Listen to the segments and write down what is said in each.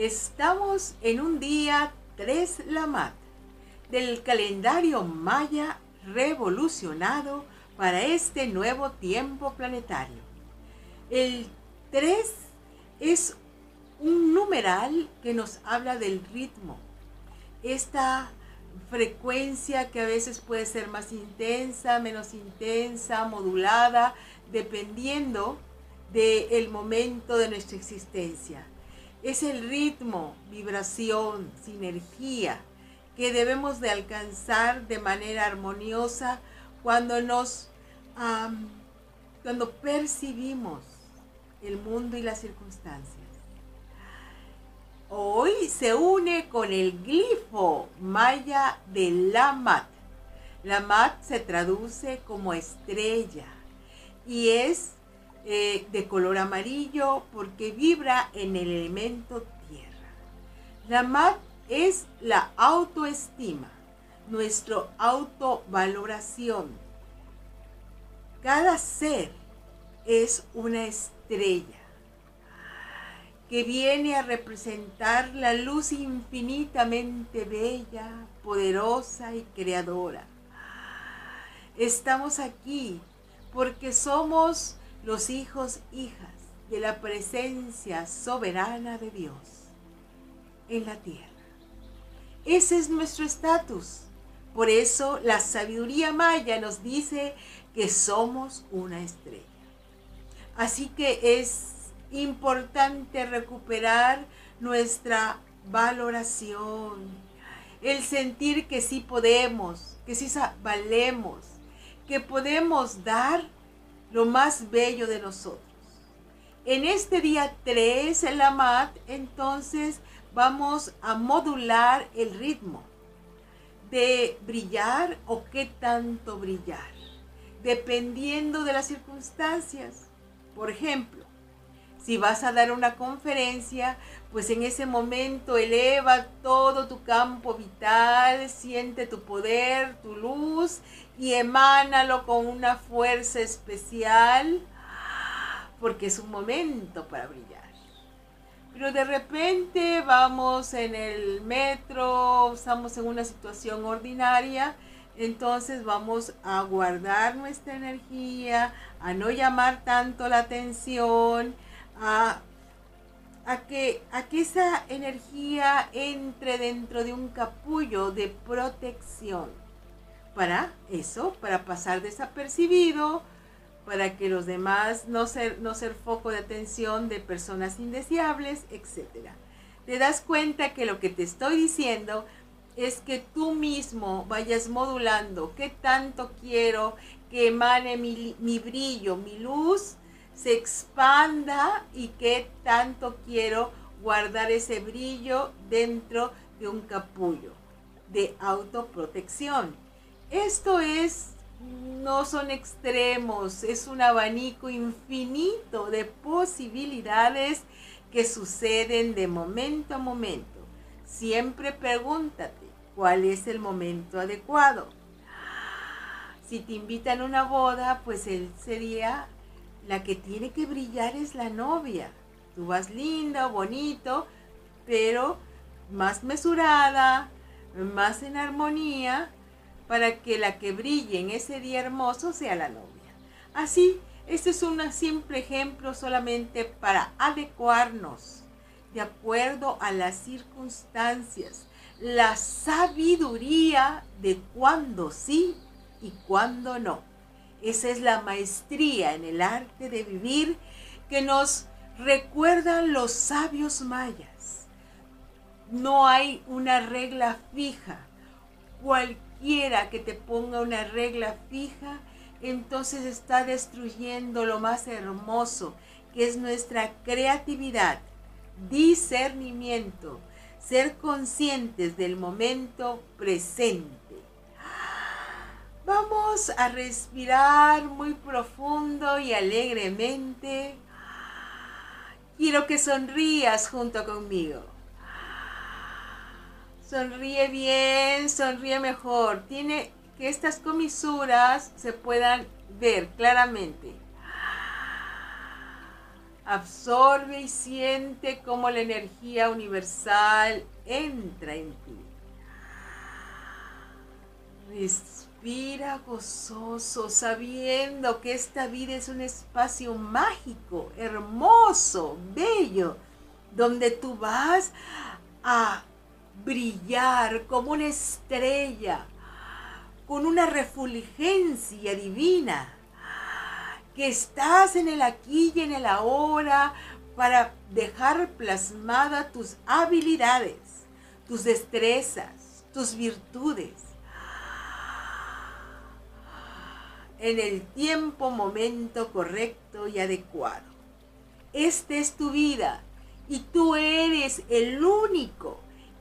Estamos en un día 3 Lamat del calendario maya revolucionado para este nuevo tiempo planetario. El 3 es un numeral que nos habla del ritmo. Esta frecuencia que a veces puede ser más intensa, menos intensa, modulada, dependiendo del momento de nuestra existencia. Es el ritmo, vibración, sinergia que debemos de alcanzar de manera armoniosa cuando nos cuando percibimos el mundo y las circunstancias. Hoy se une con el glifo maya de Lamat. Lamat se traduce como estrella y es eh, de color amarillo porque vibra en el elemento tierra. Lamat es la autoestima, nuestra autovaloración. Cada ser es una estrella que viene a representar la luz infinitamente bella, poderosa y creadora. Estamos aquí porque somos los hijos, hijas de la presencia soberana de Dios en la tierra. Ese es nuestro estatus. Por eso la sabiduría maya nos dice que somos una estrella. Así que es importante recuperar nuestra valoración, el sentir que sí podemos, que sí valemos, que podemos dar lo más bello de nosotros. En este día 3, en la MAT, entonces vamos a modular el ritmo de brillar o qué tanto brillar, dependiendo de las circunstancias. Por ejemplo, si vas a dar una conferencia, pues en ese momento eleva todo tu campo vital, siente tu poder, tu luz y emánalo con una fuerza especial, porque es un momento para brillar. Pero de repente vamos en el metro, estamos en una situación ordinaria, entonces vamos a guardar nuestra energía, a no llamar tanto la atención, a, que, a que esa energía entre dentro de un capullo de protección. Para eso, para pasar desapercibido, para que los demás no ser, no ser foco de atención de personas indeseables, etc. Te das cuenta que lo que te estoy diciendo es que tú mismo vayas modulando qué tanto quiero que emane mi, mi brillo, mi luz, se expanda y qué tanto quiero guardar ese brillo dentro de un capullo de autoprotección. Esto es, no son extremos, es un abanico infinito de posibilidades que suceden de momento a momento. Siempre pregúntate cuál es el momento adecuado. Si te invitan a una boda, pues él sería la que tiene que brillar es la novia. Tú vas linda, bonito, pero más mesurada, más en armonía, para que la que brille en ese día hermoso sea la novia. Así, este es un simple ejemplo solamente para adecuarnos de acuerdo a las circunstancias, la sabiduría de cuándo sí y cuándo no. Esa es la maestría en el arte de vivir que nos recuerdan los sabios mayas. No hay una regla fija. Cualquiera que te ponga una regla fija, entonces está destruyendo lo más hermoso, que es nuestra creatividad, discernimiento, ser conscientes del momento presente Vamos a respirar muy profundo y alegremente. Quiero que sonrías junto conmigo. Sonríe bien, sonríe mejor. Tiene que estas comisuras se puedan ver claramente. Absorbe y siente cómo la energía universal entra en ti. Respira gozoso, sabiendo que esta vida es un espacio mágico, hermoso, bello, donde tú vas a brillar como una estrella, con una refulgencia divina, que estás en el aquí y en el ahora para dejar plasmada tus habilidades, tus destrezas, tus virtudes en el tiempo, momento correcto y adecuado. Esta es tu vida y tú eres el único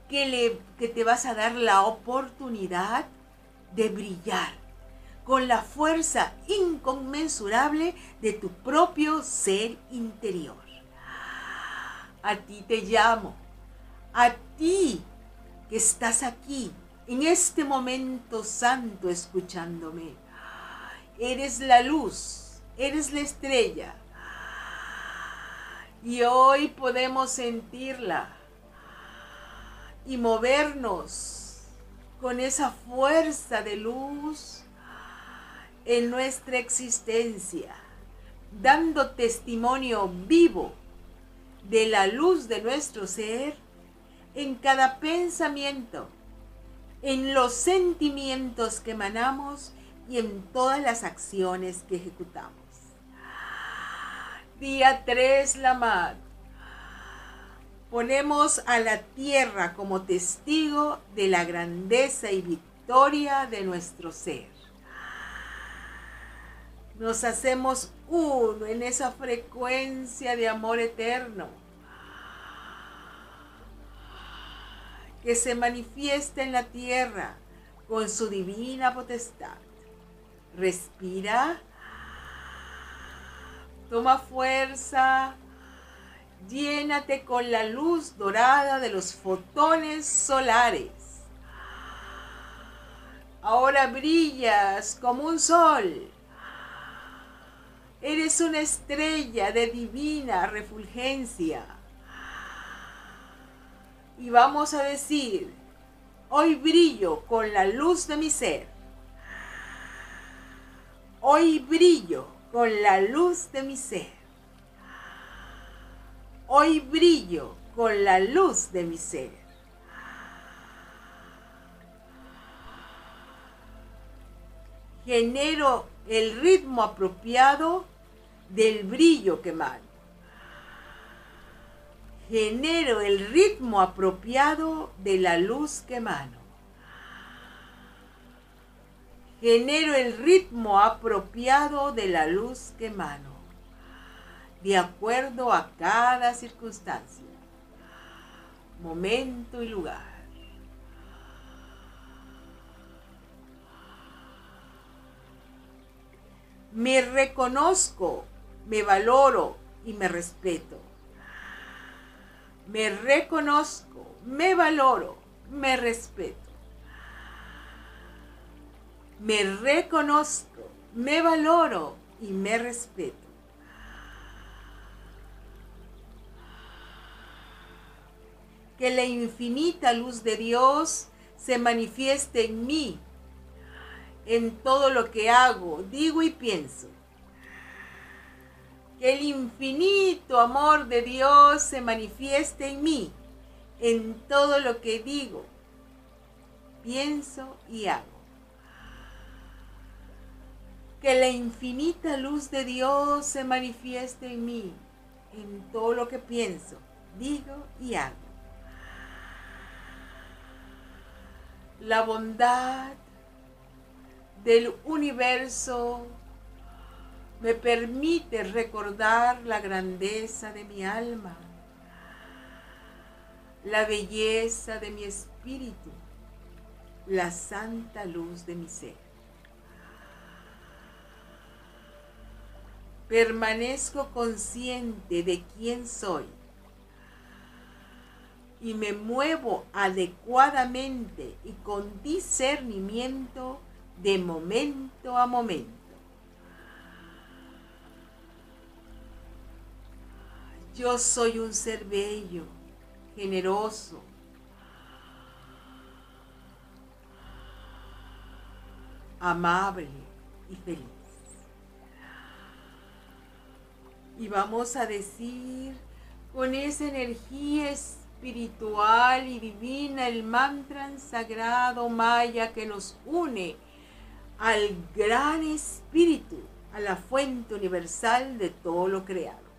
que, le, que te vas a dar la oportunidad de brillar con la fuerza inconmensurable de tu propio ser interior. A ti te llamo, a ti que estás aquí, en este momento santo, escuchándome Eres la luz, eres la estrella. Y hoy podemos sentirla y movernos con esa fuerza de luz en nuestra existencia, dando testimonio vivo de la luz de nuestro ser en cada pensamiento, en los sentimientos que emanamos y en todas las acciones que ejecutamos. Día 3, Lamad. Ponemos a la tierra como testigo de la grandeza y victoria de nuestro ser. Nos hacemos uno en esa frecuencia de amor eterno que se manifiesta en la tierra con su divina potestad. Respira. Toma fuerza. Llénate con la luz dorada de los fotones solares. Ahora brillas como un sol. Eres una estrella de divina refulgencia. Y vamos a decir, hoy brillo con la luz de mi ser. Hoy brillo con la luz de mi ser. Hoy brillo con la luz de mi ser. Genero el ritmo apropiado del brillo que emano. Genero el ritmo apropiado de la luz que emano genero el ritmo apropiado de la luz que emano, de acuerdo a cada circunstancia, momento y lugar. Me reconozco, me valoro y me respeto. Me reconozco, me valoro, me respeto me reconozco, me valoro y me respeto. Que la infinita luz de Dios se manifieste en mí, en todo lo que hago, digo y pienso. Que el infinito amor de Dios se manifieste en mí, en todo lo que digo, pienso y hago que la infinita luz de Dios se manifieste en mí, en todo lo que pienso, digo y hago. La bondad del universo me permite recordar la grandeza de mi alma, la belleza de mi espíritu, la santa luz de mi ser. permanezco consciente de quién soy y me muevo adecuadamente y con discernimiento de momento a momento. Yo soy un ser bello, generoso, amable y feliz. Y vamos a decir con esa energía espiritual y divina el mantra sagrado maya que nos une al gran espíritu, a la fuente universal de todo lo creado.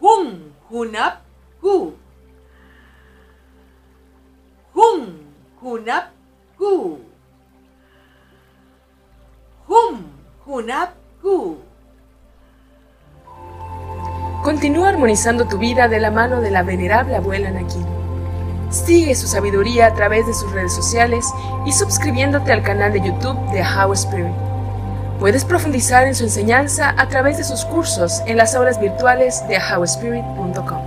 Hun Hunap Ku. Hun Hunap Ku. Hum Hunap Ku. Continúa armonizando tu vida de la mano de la venerable abuela Nakin. Sigue su sabiduría a través de sus redes sociales y suscribiéndote al canal de YouTube de How Spirit. Puedes profundizar en su enseñanza a través de sus cursos en las aulas virtuales de howspirit.com.